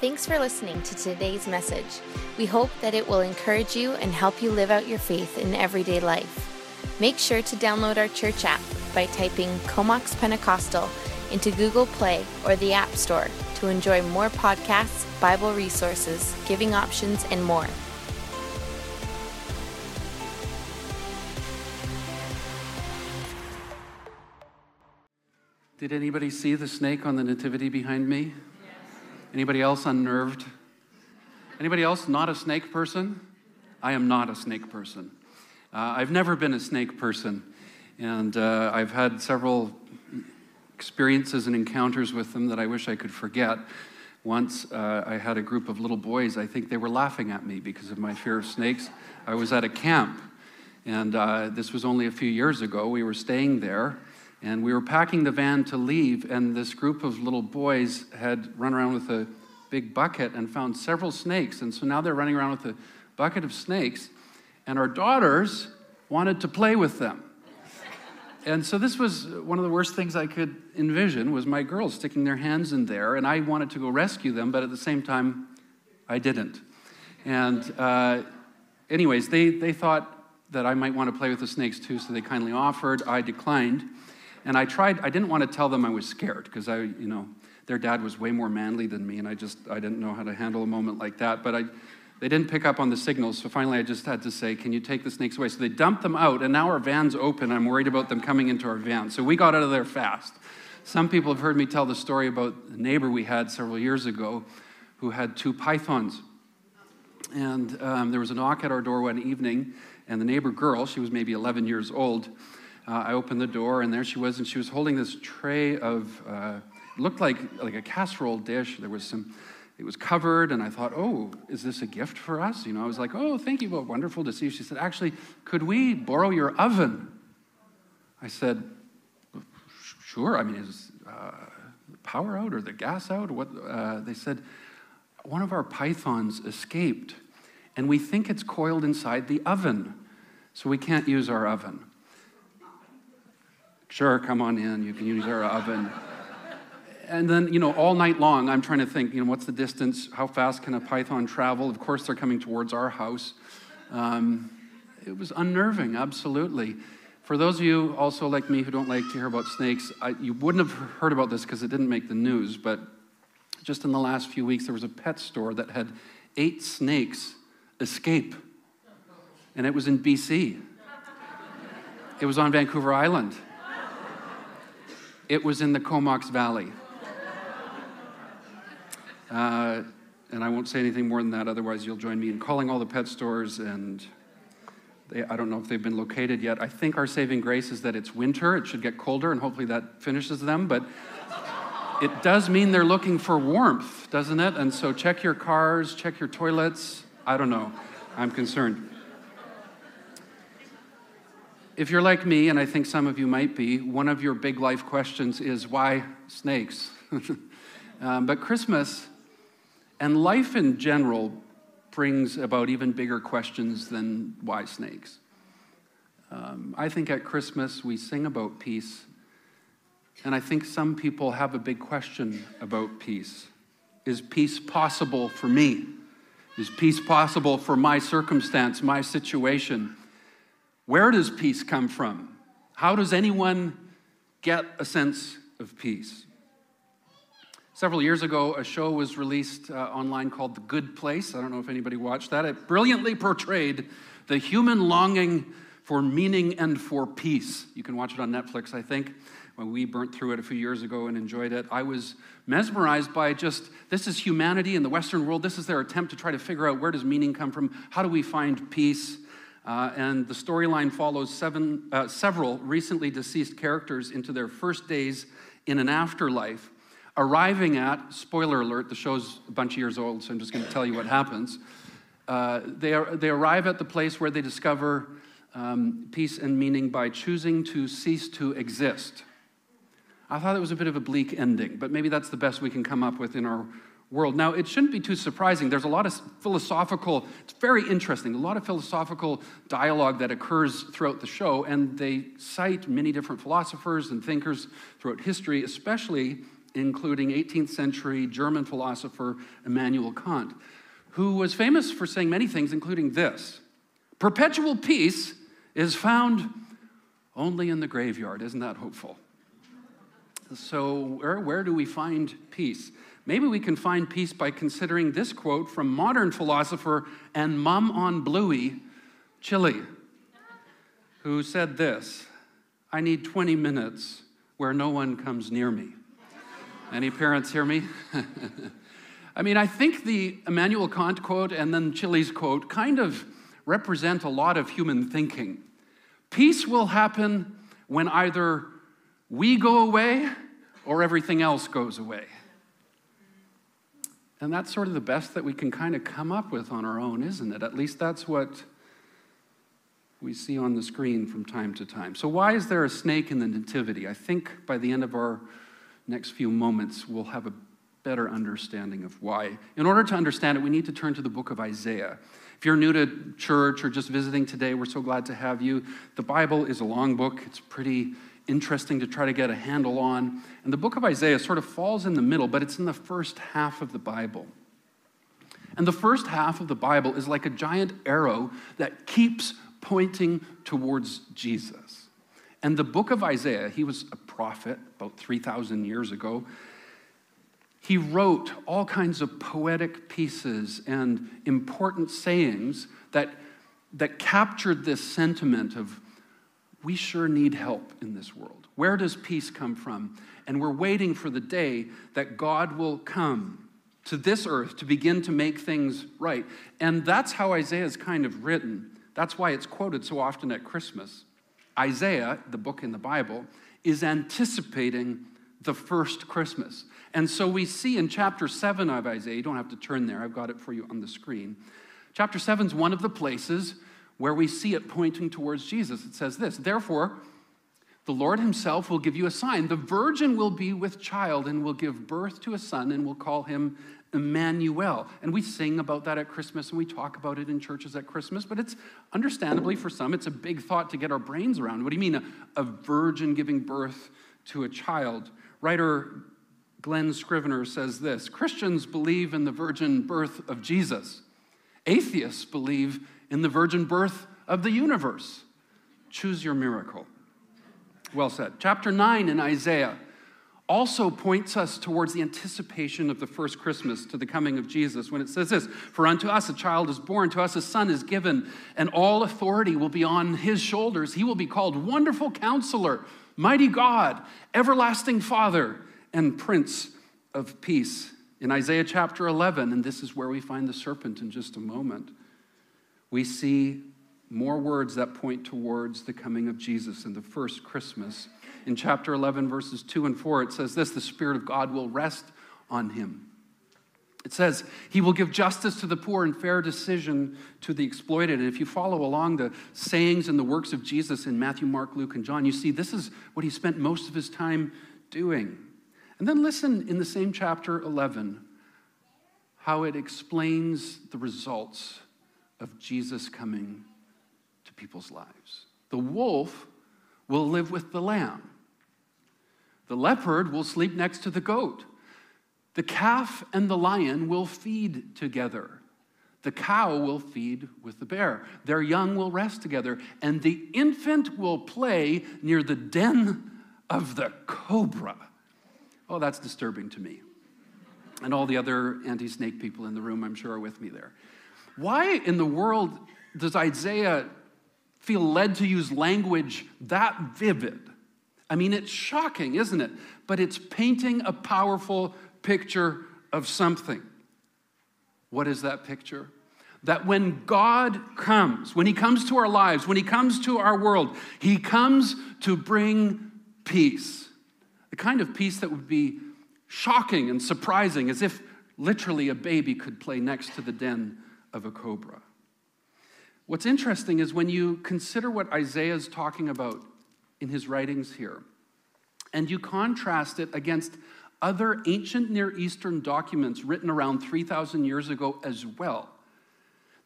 Thanks for listening to today's message. We hope that it will encourage you and help you live out your faith in everyday life. Make sure to download our church app by typing Comox Pentecostal into Google Play or the App Store to enjoy more podcasts, Bible resources, giving options, and more. Did anybody see the snake on the nativity behind me? Anybody else unnerved? Anybody else not a snake person? I am not a snake person. Uh, I've never been a snake person, and uh, I've had several experiences and encounters with them that I wish I could forget. Once uh, I had a group of little boys, I think they were laughing at me because of my fear of snakes. I was at a camp, and uh, this was only a few years ago. We were staying there, and we were packing the van to leave, and this group of little boys had run around with a big bucket and found several snakes. And so now they're running around with a bucket of snakes, and our daughters wanted to play with them. And so this was one of the worst things I could envision was my girls sticking their hands in there, and I wanted to go rescue them, but at the same time, I didn't. And uh, anyways, they, they thought that I might want to play with the snakes too, so they kindly offered. I declined. And I tried, I didn't want to tell them I was scared because I, you know, their dad was way more manly than me, and I just, I didn't know how to handle a moment like that. But I, they didn't pick up on the signals, so finally I just had to say, Can you take the snakes away? So they dumped them out, and now our van's open. I'm worried about them coming into our van. So we got out of there fast. Some people have heard me tell the story about a neighbor we had several years ago who had two pythons. And um, there was a knock at our door one evening, and the neighbor girl, she was maybe 11 years old, uh, I opened the door, and there she was, and she was holding this tray of, uh, looked like, like a casserole dish. There was some, it was covered, and I thought, oh, is this a gift for us? You know, I was like, oh, thank you, well, wonderful to see you. She said, actually, could we borrow your oven? I said, sure. I mean, is uh, the power out or the gas out? What? Uh, they said, one of our pythons escaped, and we think it's coiled inside the oven, so we can't use our oven. Sure, come on in, you can use our oven. And then, you know, all night long, I'm trying to think, you know, what's the distance? How fast can a python travel? Of course, they're coming towards our house. Um, it was unnerving, absolutely. For those of you also like me who don't like to hear about snakes, I, you wouldn't have heard about this because it didn't make the news, but just in the last few weeks, there was a pet store that had eight snakes escape. And it was in BC. It was on Vancouver Island. It was in the Comox Valley. Uh, and I won't say anything more than that, otherwise, you'll join me in calling all the pet stores. And they, I don't know if they've been located yet. I think our saving grace is that it's winter. It should get colder, and hopefully that finishes them. But it does mean they're looking for warmth, doesn't it? And so check your cars, check your toilets. I don't know. I'm concerned. If you're like me, and I think some of you might be, one of your big life questions is why snakes? um, but Christmas and life in general brings about even bigger questions than why snakes. Um, I think at Christmas we sing about peace, and I think some people have a big question about peace. Is peace possible for me? Is peace possible for my circumstance, my situation? Where does peace come from? How does anyone get a sense of peace? Several years ago, a show was released uh, online called The Good Place. I don't know if anybody watched that. It brilliantly portrayed the human longing for meaning and for peace. You can watch it on Netflix, I think. We burnt through it a few years ago and enjoyed it, I was mesmerized by just this is humanity in the Western world. This is their attempt to try to figure out where does meaning come from? How do we find peace? Uh, and the storyline follows seven, uh, several recently deceased characters into their first days in an afterlife, arriving at, spoiler alert, the show's a bunch of years old, so I'm just going to tell you what happens. Uh, they, are, they arrive at the place where they discover um, peace and meaning by choosing to cease to exist. I thought it was a bit of a bleak ending, but maybe that's the best we can come up with in our world. Now, it shouldn't be too surprising. There's a lot of philosophical, it's very interesting, a lot of philosophical dialogue that occurs throughout the show, and they cite many different philosophers and thinkers throughout history, especially including 18th century German philosopher Immanuel Kant, who was famous for saying many things, including this Perpetual peace is found only in the graveyard. Isn't that hopeful? So, where, where do we find peace? Maybe we can find peace by considering this quote from modern philosopher and mum on bluey, Chilli, who said this I need 20 minutes where no one comes near me. Any parents hear me? I mean, I think the Immanuel Kant quote and then Chilli's quote kind of represent a lot of human thinking. Peace will happen when either we go away or everything else goes away. And that's sort of the best that we can kind of come up with on our own, isn't it? At least that's what we see on the screen from time to time. So, why is there a snake in the Nativity? I think by the end of our next few moments, we'll have a better understanding of why. In order to understand it, we need to turn to the book of Isaiah. If you're new to church or just visiting today, we're so glad to have you. The Bible is a long book, it's pretty interesting to try to get a handle on. And the book of Isaiah sort of falls in the middle, but it's in the first half of the Bible. And the first half of the Bible is like a giant arrow that keeps pointing towards Jesus. And the book of Isaiah, he was a prophet about 3,000 years ago. He wrote all kinds of poetic pieces and important sayings that, that captured this sentiment of we sure need help in this world. Where does peace come from? And we're waiting for the day that God will come to this earth to begin to make things right. And that's how Isaiah is kind of written. That's why it's quoted so often at Christmas. Isaiah, the book in the Bible, is anticipating the first Christmas. And so we see in chapter 7 of Isaiah, you don't have to turn there, I've got it for you on the screen. Chapter 7 is one of the places where we see it pointing towards Jesus. It says this Therefore, the Lord himself will give you a sign. The virgin will be with child and will give birth to a son and will call him Emmanuel. And we sing about that at Christmas and we talk about it in churches at Christmas, but it's understandably for some, it's a big thought to get our brains around. What do you mean, a, a virgin giving birth to a child? Writer Glen Scrivener says this Christians believe in the virgin birth of Jesus, atheists believe in the virgin birth of the universe. Choose your miracle. Well said. Chapter 9 in Isaiah also points us towards the anticipation of the first Christmas to the coming of Jesus when it says this For unto us a child is born, to us a son is given, and all authority will be on his shoulders. He will be called Wonderful Counselor, Mighty God, Everlasting Father, and Prince of Peace. In Isaiah chapter 11, and this is where we find the serpent in just a moment, we see more words that point towards the coming of Jesus in the first Christmas. In chapter 11, verses 2 and 4, it says this The Spirit of God will rest on him. It says, He will give justice to the poor and fair decision to the exploited. And if you follow along the sayings and the works of Jesus in Matthew, Mark, Luke, and John, you see this is what he spent most of his time doing. And then listen in the same chapter 11 how it explains the results of Jesus coming to people's lives. The wolf will live with the lamb, the leopard will sleep next to the goat, the calf and the lion will feed together. The cow will feed with the bear. Their young will rest together, and the infant will play near the den of the cobra. Oh, that's disturbing to me. And all the other anti snake people in the room, I'm sure, are with me there. Why in the world does Isaiah feel led to use language that vivid? I mean, it's shocking, isn't it? But it's painting a powerful picture of something. What is that picture? That when God comes, when He comes to our lives, when He comes to our world, He comes to bring peace. The kind of peace that would be shocking and surprising, as if literally a baby could play next to the den of a cobra. What's interesting is when you consider what Isaiah is talking about in his writings here, and you contrast it against other ancient Near Eastern documents written around 3,000 years ago as well,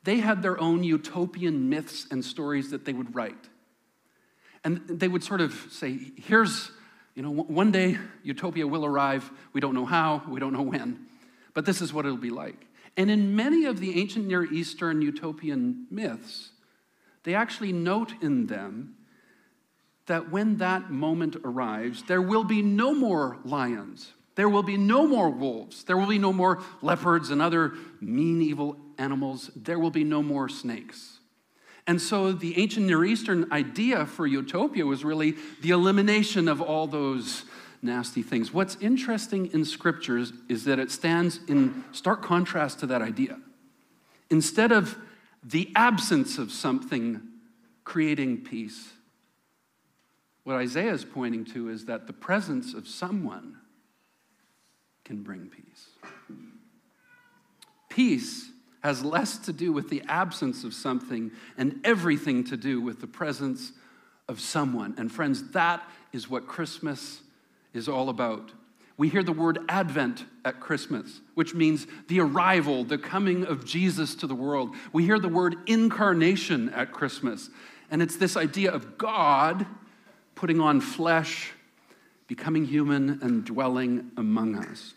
they had their own utopian myths and stories that they would write. And they would sort of say, here's, You know, one day utopia will arrive. We don't know how, we don't know when, but this is what it'll be like. And in many of the ancient Near Eastern utopian myths, they actually note in them that when that moment arrives, there will be no more lions, there will be no more wolves, there will be no more leopards and other mean, evil animals, there will be no more snakes. And so the ancient Near Eastern idea for utopia was really the elimination of all those nasty things. What's interesting in scriptures is that it stands in stark contrast to that idea. Instead of the absence of something creating peace, what Isaiah is pointing to is that the presence of someone can bring peace. Peace has less to do with the absence of something and everything to do with the presence of someone. And friends, that is what Christmas is all about. We hear the word Advent at Christmas, which means the arrival, the coming of Jesus to the world. We hear the word incarnation at Christmas, and it's this idea of God putting on flesh, becoming human, and dwelling among us.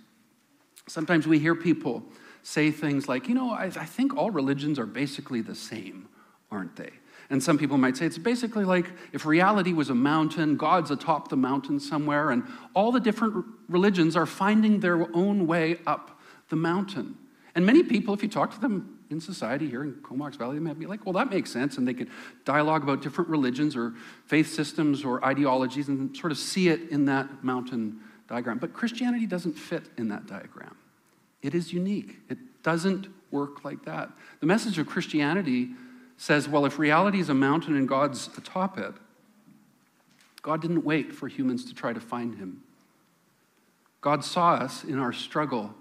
Sometimes we hear people say things like, you know, I, I think all religions are basically the same, aren't they? And some people might say it's basically like if reality was a mountain, God's atop the mountain somewhere, and all the different religions are finding their own way up the mountain. And many people, if you talk to them in society here in Comox Valley, they might be like, well, that makes sense. And they could dialogue about different religions or faith systems or ideologies and sort of see it in that mountain diagram. But Christianity doesn't fit in that diagram. It is unique. It doesn't work like that. The message of Christianity says, well, if reality is a mountain and God's atop it, God didn't wait for humans to try to find him. God saw us in our struggle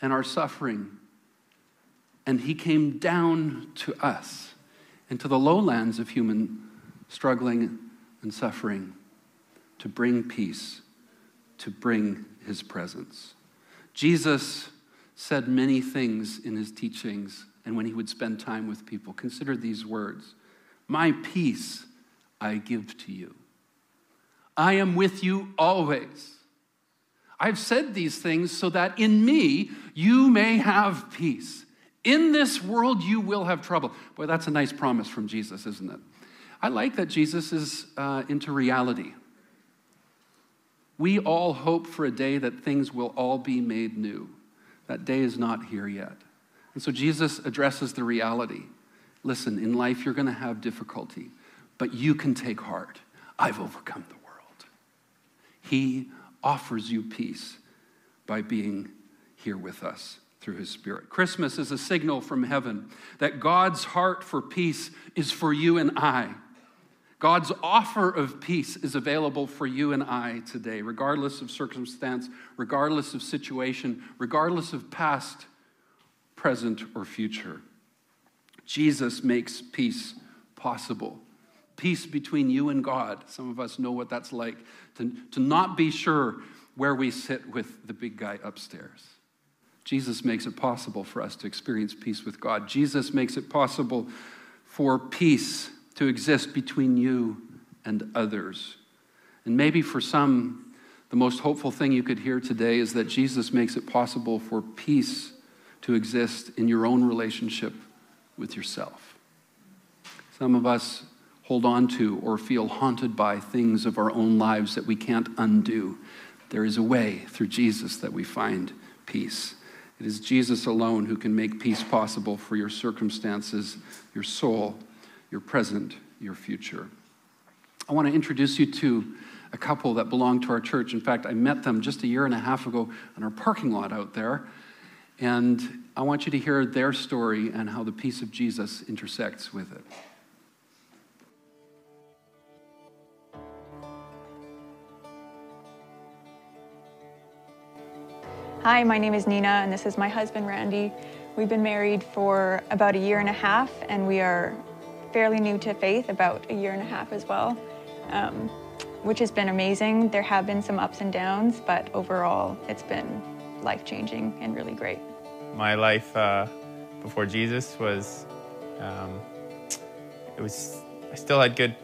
and our suffering, and he came down to us into the lowlands of human struggling and suffering to bring peace, to bring his presence. Jesus said many things in his teachings and when he would spend time with people. Consider these words My peace I give to you. I am with you always. I've said these things so that in me you may have peace. In this world you will have trouble. Boy, that's a nice promise from Jesus, isn't it? I like that Jesus is uh, into reality. We all hope for a day that things will all be made new. That day is not here yet. And so Jesus addresses the reality. Listen, in life you're going to have difficulty, but you can take heart. I've overcome the world. He offers you peace by being here with us through his spirit. Christmas is a signal from heaven that God's heart for peace is for you and I. God's offer of peace is available for you and I today, regardless of circumstance, regardless of situation, regardless of past, present, or future. Jesus makes peace possible. Peace between you and God. Some of us know what that's like to, to not be sure where we sit with the big guy upstairs. Jesus makes it possible for us to experience peace with God. Jesus makes it possible for peace to exist between you and others. And maybe for some, the most hopeful thing you could hear today is that Jesus makes it possible for peace to exist in your own relationship with yourself. Some of us hold on to or feel haunted by things of our own lives that we can't undo. There is a way through Jesus that we find peace. It is Jesus alone who can make peace possible for your circumstances, your soul, your present, your future. I want to introduce you to a couple that belong to our church. In fact, I met them just a year and a half ago in our parking lot out there. And I want you to hear their story and how the peace of Jesus intersects with it. Hi, my name is Nina, and this is my husband, Randy. We've been married for about a year and a half, and we are fairly new to faith, about a year and a half as well, um, which has been amazing. There have been some ups and downs, but overall, it's been life changing and really great. My life uh, before Jesus was, um, it was, I still had good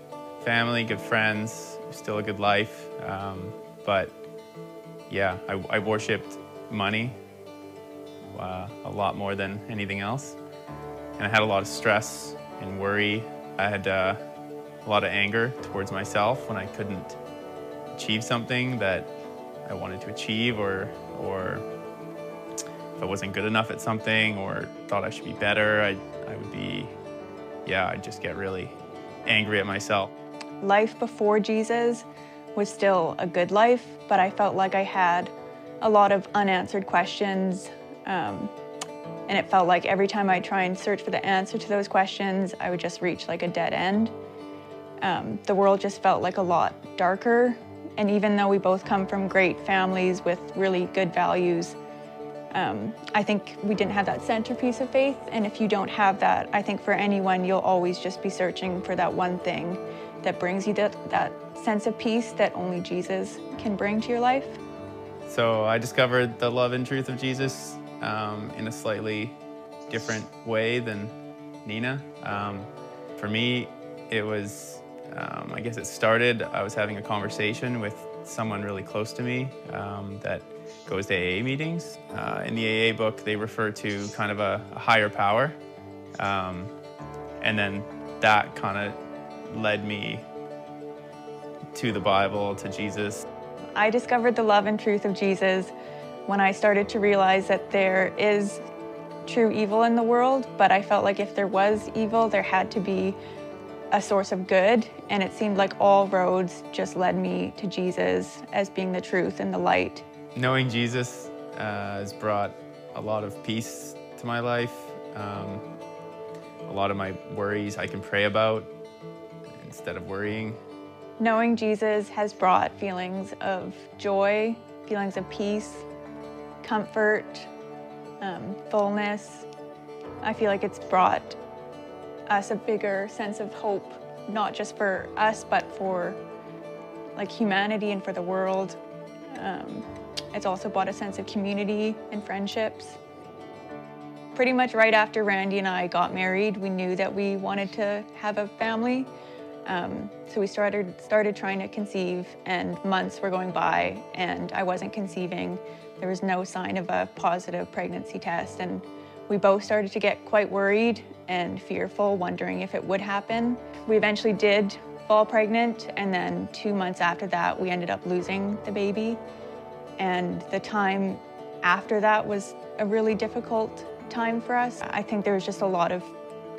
family, good friends, still a good life. Um, but yeah, I, I worshipped money uh, a lot more than anything else. And I had a lot of stress and worry. I had uh, a lot of anger towards myself when I couldn't achieve something that I wanted to achieve or, or if I wasn't good enough at something or thought I should be better, I, I would be, yeah, I'd just get really angry at myself. Life before Jesus was still a good life, but I felt like I had a lot of unanswered questions. Um, and it felt like every time I try and search for the answer to those questions, I would just reach like a dead end. Um, the world just felt like a lot darker. And even though we both come from great families with really good values, um, I think we didn't have that centerpiece of faith. And if you don't have that, I think for anyone, you'll always just be searching for that one thing that brings you that, that sense of peace that only Jesus can bring to your life. So I discovered the love and truth of Jesus um, in a slightly different way than Nina. Um, for me, it was, um, I guess it started, I was having a conversation with someone really close to me um, that goes to AA meetings. Uh, in the AA book, they refer to kind of a, a higher power. Um, and then that kind of led me to the Bible, to Jesus. I discovered the love and truth of Jesus when I started to realize that there is true evil in the world, but I felt like if there was evil, there had to be a source of good. And it seemed like all roads just led me to Jesus as being the truth and the light. Knowing Jesus uh, has brought a lot of peace to my life. Um, a lot of my worries I can pray about instead of worrying. Knowing Jesus has brought feelings of joy, feelings of peace, comfort, um, fullness. I feel like it's brought us a bigger sense of hope, not just for us, but for like humanity and for the world. Um, it's also brought a sense of community and friendships. Pretty much right after Randy and I got married, we knew that we wanted to have a family. Um, so we started started trying to conceive, and months were going by, and I wasn't conceiving. There was no sign of a positive pregnancy test, and we both started to get quite worried and fearful, wondering if it would happen. We eventually did fall pregnant, and then two months after that, we ended up losing the baby. And the time after that was a really difficult time for us. I think there was just a lot of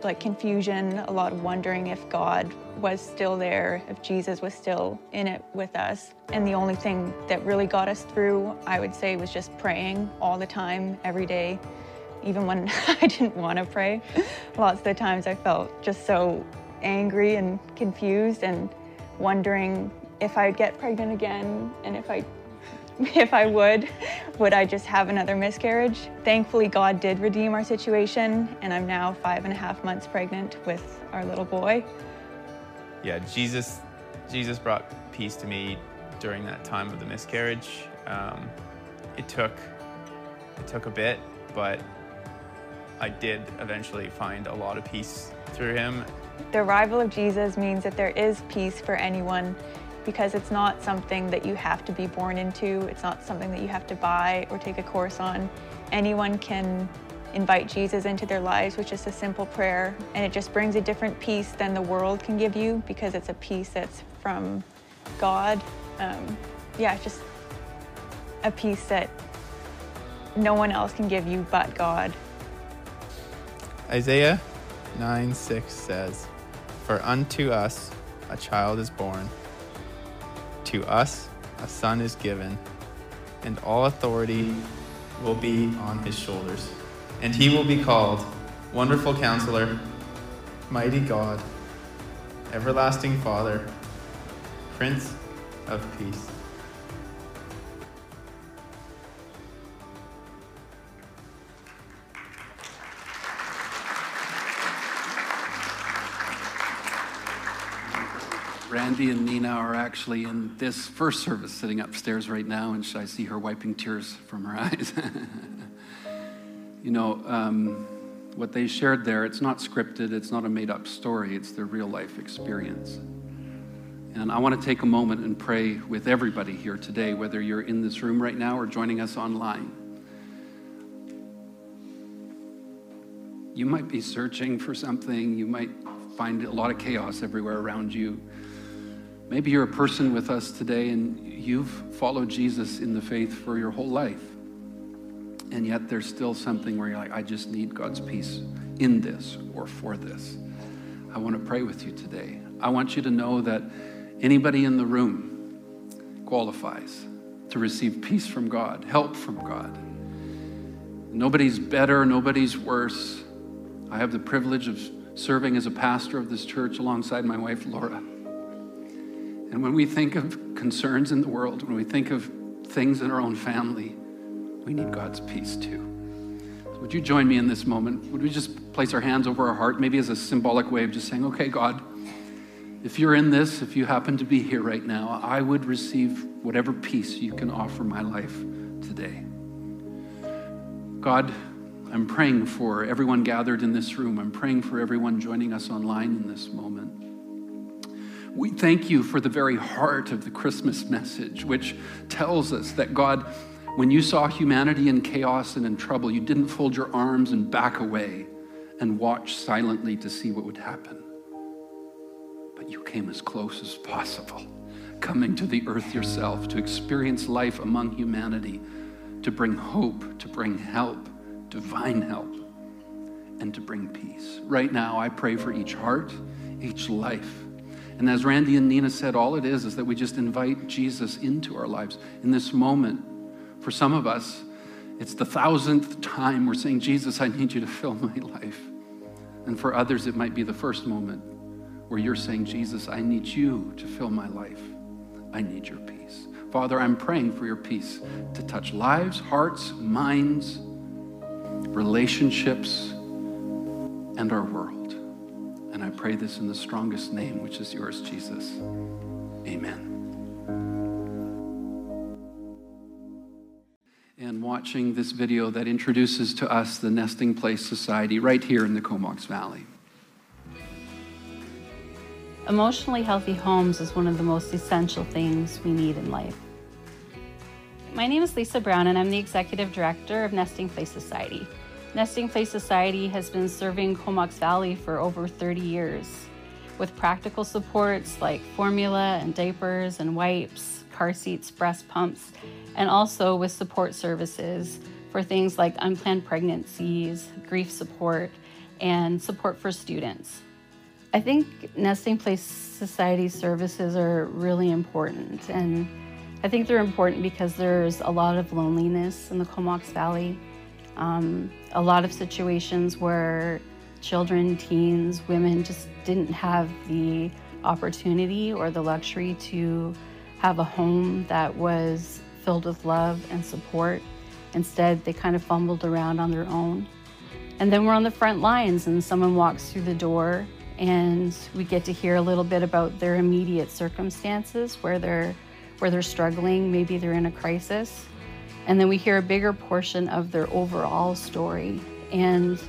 like confusion, a lot of wondering if God was still there, if Jesus was still in it with us. And the only thing that really got us through, I would say, was just praying all the time, every day, even when I didn't want to pray. Lots of the times I felt just so angry and confused and wondering if I'd get pregnant again and if I if I would, would I just have another miscarriage? Thankfully, God did redeem our situation, and I'm now five and a half months pregnant with our little boy. Yeah, Jesus, Jesus brought peace to me during that time of the miscarriage. Um, it took, it took a bit, but I did eventually find a lot of peace through him. The arrival of Jesus means that there is peace for anyone because it's not something that you have to be born into. It's not something that you have to buy or take a course on. Anyone can invite Jesus into their lives with just a simple prayer, and it just brings a different peace than the world can give you because it's a peace that's from God. Um, yeah, just a peace that no one else can give you but God. Isaiah 9 6 says, For unto us a child is born to us a son is given, and all authority will be on his shoulders. And he will be called Wonderful Counselor, Mighty God, Everlasting Father, Prince of Peace. Randy and Nina are actually in this first service sitting upstairs right now, and I see her wiping tears from her eyes. you know, um, what they shared there, it's not scripted, it's not a made up story, it's their real life experience. And I want to take a moment and pray with everybody here today, whether you're in this room right now or joining us online. You might be searching for something, you might find a lot of chaos everywhere around you. Maybe you're a person with us today and you've followed Jesus in the faith for your whole life. And yet there's still something where you're like, I just need God's peace in this or for this. I want to pray with you today. I want you to know that anybody in the room qualifies to receive peace from God, help from God. Nobody's better, nobody's worse. I have the privilege of serving as a pastor of this church alongside my wife, Laura. And when we think of concerns in the world, when we think of things in our own family, we need God's peace too. So would you join me in this moment? Would we just place our hands over our heart, maybe as a symbolic way of just saying, okay, God, if you're in this, if you happen to be here right now, I would receive whatever peace you can offer my life today. God, I'm praying for everyone gathered in this room. I'm praying for everyone joining us online in this moment. We thank you for the very heart of the Christmas message, which tells us that God, when you saw humanity in chaos and in trouble, you didn't fold your arms and back away and watch silently to see what would happen. But you came as close as possible, coming to the earth yourself to experience life among humanity, to bring hope, to bring help, divine help, and to bring peace. Right now, I pray for each heart, each life and as Randy and Nina said, all it is is that we just invite Jesus into our lives. In this moment, for some of us, it's the thousandth time we're saying, Jesus, I need you to fill my life. And for others, it might be the first moment where you're saying, Jesus, I need you to fill my life. I need your peace. Father, I'm praying for your peace to touch lives, hearts, minds, relationships, and our world. And I pray this in the strongest name, which is yours, Jesus. Amen. And watching this video that introduces to us the Nesting Place Society right here in the Comox Valley. Emotionally healthy homes is one of the most essential things we need in life. My name is Lisa Brown, and I'm the Executive Director of Nesting Place Society. Nesting Place Society has been serving Comox Valley for over 30 years with practical supports like formula and diapers and wipes, car seats, breast pumps, and also with support services for things like unplanned pregnancies, grief support, and support for students. I think Nesting Place Society services are really important, and I think they're important because there's a lot of loneliness in the Comox Valley. Um, a lot of situations where children, teens, women just didn't have the opportunity or the luxury to have a home that was filled with love and support. Instead, they kind of fumbled around on their own. And then we're on the front lines, and someone walks through the door, and we get to hear a little bit about their immediate circumstances where they're where they're struggling. Maybe they're in a crisis, and then we hear a bigger portion of their overall story. And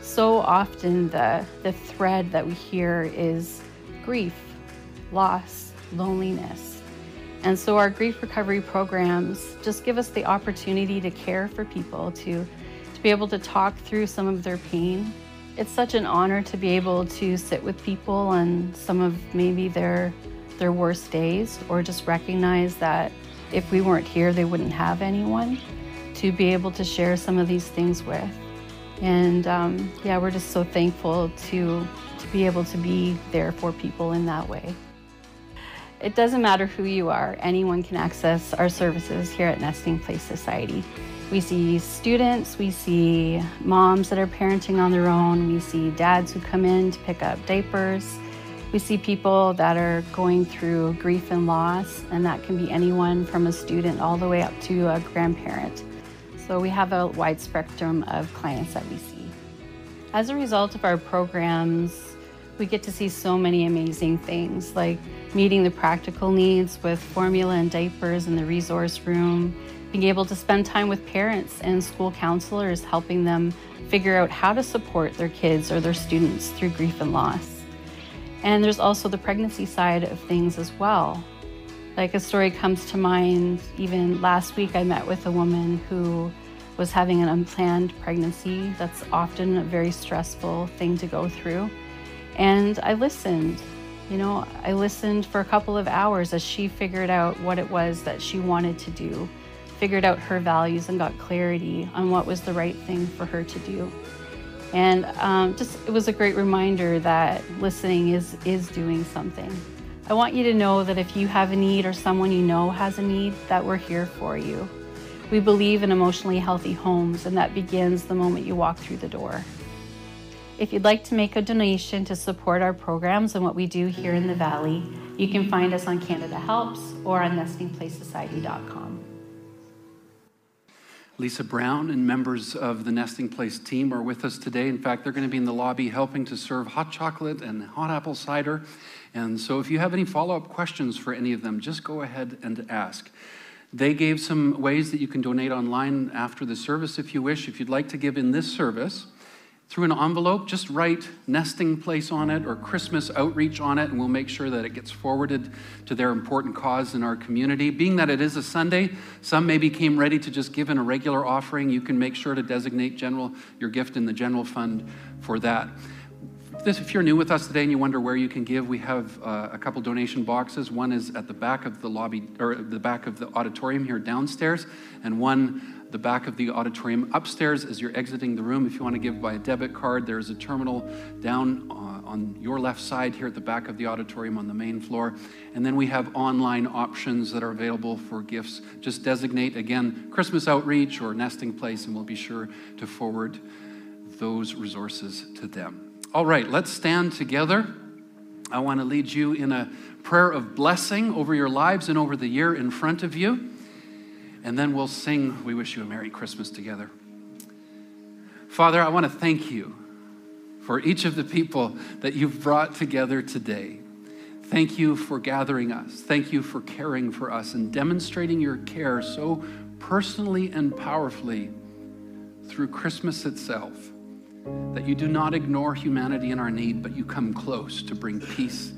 so often the, the thread that we hear is grief, loss, loneliness. And so our grief recovery programs just give us the opportunity to care for people, to, to be able to talk through some of their pain. It's such an honor to be able to sit with people on some of maybe their, their worst days or just recognize that if we weren't here, they wouldn't have anyone to be able to share some of these things with. And um, yeah, we're just so thankful to, to be able to be there for people in that way. It doesn't matter who you are, anyone can access our services here at Nesting Place Society. We see students, we see moms that are parenting on their own, we see dads who come in to pick up diapers, we see people that are going through grief and loss, and that can be anyone from a student all the way up to a grandparent. So we have a wide spectrum of clients that we see. As a result of our programs, we get to see so many amazing things like meeting the practical needs with formula and diapers in the resource room, being able to spend time with parents and school counselors, helping them figure out how to support their kids or their students through grief and loss And there's also the pregnancy side of things as well. Like a story comes to mind, even last week, I met with a woman who was having an unplanned pregnancy. That's often a very stressful thing to go through. And I listened. You know, I listened for a couple of hours as she figured out what it was that she wanted to do, figured out her values, and got clarity on what was the right thing for her to do. And um, just it was a great reminder that listening is is doing something. I want you to know that if you have a need or someone you know has a need, that we're here for you. We believe in emotionally healthy homes, and that begins the moment you walk through the door. If you'd like to make a donation to support our programs and what we do here in the Valley, you can find us on Canada Helps or on nestingplacesociety.com. Lisa Brown and members of the Nesting Place team are with us today. In fact, they're going to be in the lobby helping to serve hot chocolate and hot apple cider. And so, if you have any follow up questions for any of them, just go ahead and ask. They gave some ways that you can donate online after the service if you wish. If you'd like to give in this service, through an envelope, just write nesting place on it or Christmas outreach on it, and we'll make sure that it gets forwarded to their important cause in our community. Being that it is a Sunday, some maybe came ready to just give in a regular offering. You can make sure to designate general your gift in the general fund for that. This, if you're new with us today and you wonder where you can give, we have uh, a couple donation boxes. One is at the back of the lobby or the back of the auditorium here downstairs, and one the back of the auditorium. Upstairs, as you're exiting the room, if you want to give by a debit card, there's a terminal down uh, on your left side here at the back of the auditorium on the main floor. And then we have online options that are available for gifts. Just designate, again, Christmas outreach or nesting place, and we'll be sure to forward those resources to them. All right, let's stand together. I want to lead you in a prayer of blessing over your lives and over the year in front of you and then we'll sing We Wish You a Merry Christmas together. Father, I want to thank you for each of the people that you've brought together today. Thank you for gathering us. Thank you for caring for us and demonstrating your care so personally and powerfully through Christmas itself. That you do not ignore humanity in our need, but you come close to bring peace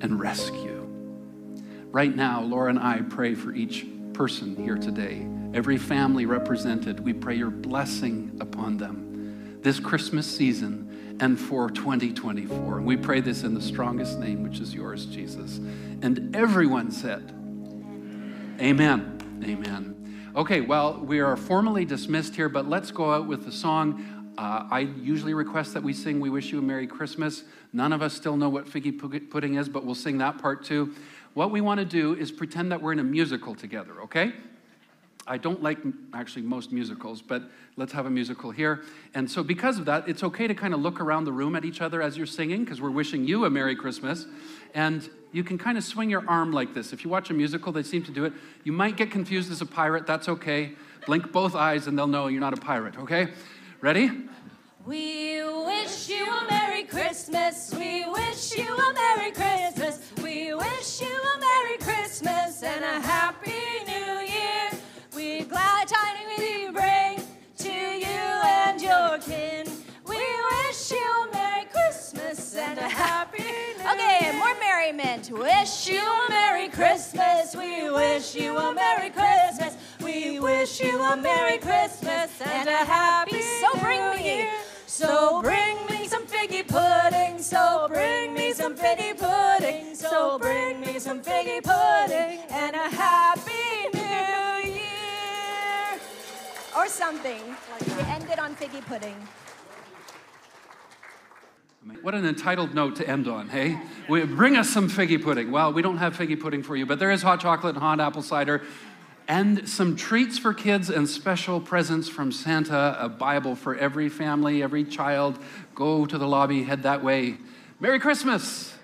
and rescue. Right now, Laura and I pray for each person here today, every family represented, we pray your blessing upon them this Christmas season and for 2024. And we pray this in the strongest name, which is yours, Jesus. And everyone said, Amen. Amen. Okay, well, we are formally dismissed here, but let's go out with the song. Uh, I usually request that we sing We Wish You a Merry Christmas. None of us still know what figgy pudding is, but we'll sing that part too. What we want to do is pretend that we're in a musical together, okay? I don't like actually most musicals, but let's have a musical here. And so, because of that, it's okay to kind of look around the room at each other as you're singing, because we're wishing you a Merry Christmas. And you can kind of swing your arm like this. If you watch a musical, they seem to do it. You might get confused as a pirate, that's okay. Blink both eyes, and they'll know you're not a pirate, okay? Ready? We wish you a Merry Christmas. We wish you a Merry Christmas. We wish you a Merry Christmas and a Happy New Year. We glad tidings we bring to you and your kin. We wish you a Merry Christmas and a Happy New okay, Year. Okay, more merriment. Wish you a Merry Christmas. We wish you a Merry Christmas. We wish you a Merry Christmas and a Happy So bring me. So bring me pudding. So bring me some figgy pudding. So bring me some figgy pudding and a happy new year. Or something. You end it on figgy pudding. What an entitled note to end on, hey? We, bring us some figgy pudding. Well, we don't have figgy pudding for you, but there is hot chocolate and hot apple cider and some treats for kids and special presents from Santa, a Bible for every family, every child. Go to the lobby, head that way. Merry Christmas!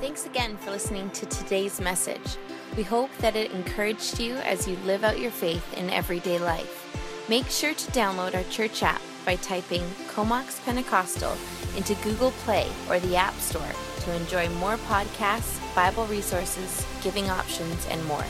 Thanks again for listening to today's message. We hope that it encouraged you as you live out your faith in everyday life. Make sure to download our church app by typing Comox Pentecostal into Google Play or the App Store to enjoy more podcasts, Bible resources, giving options, and more.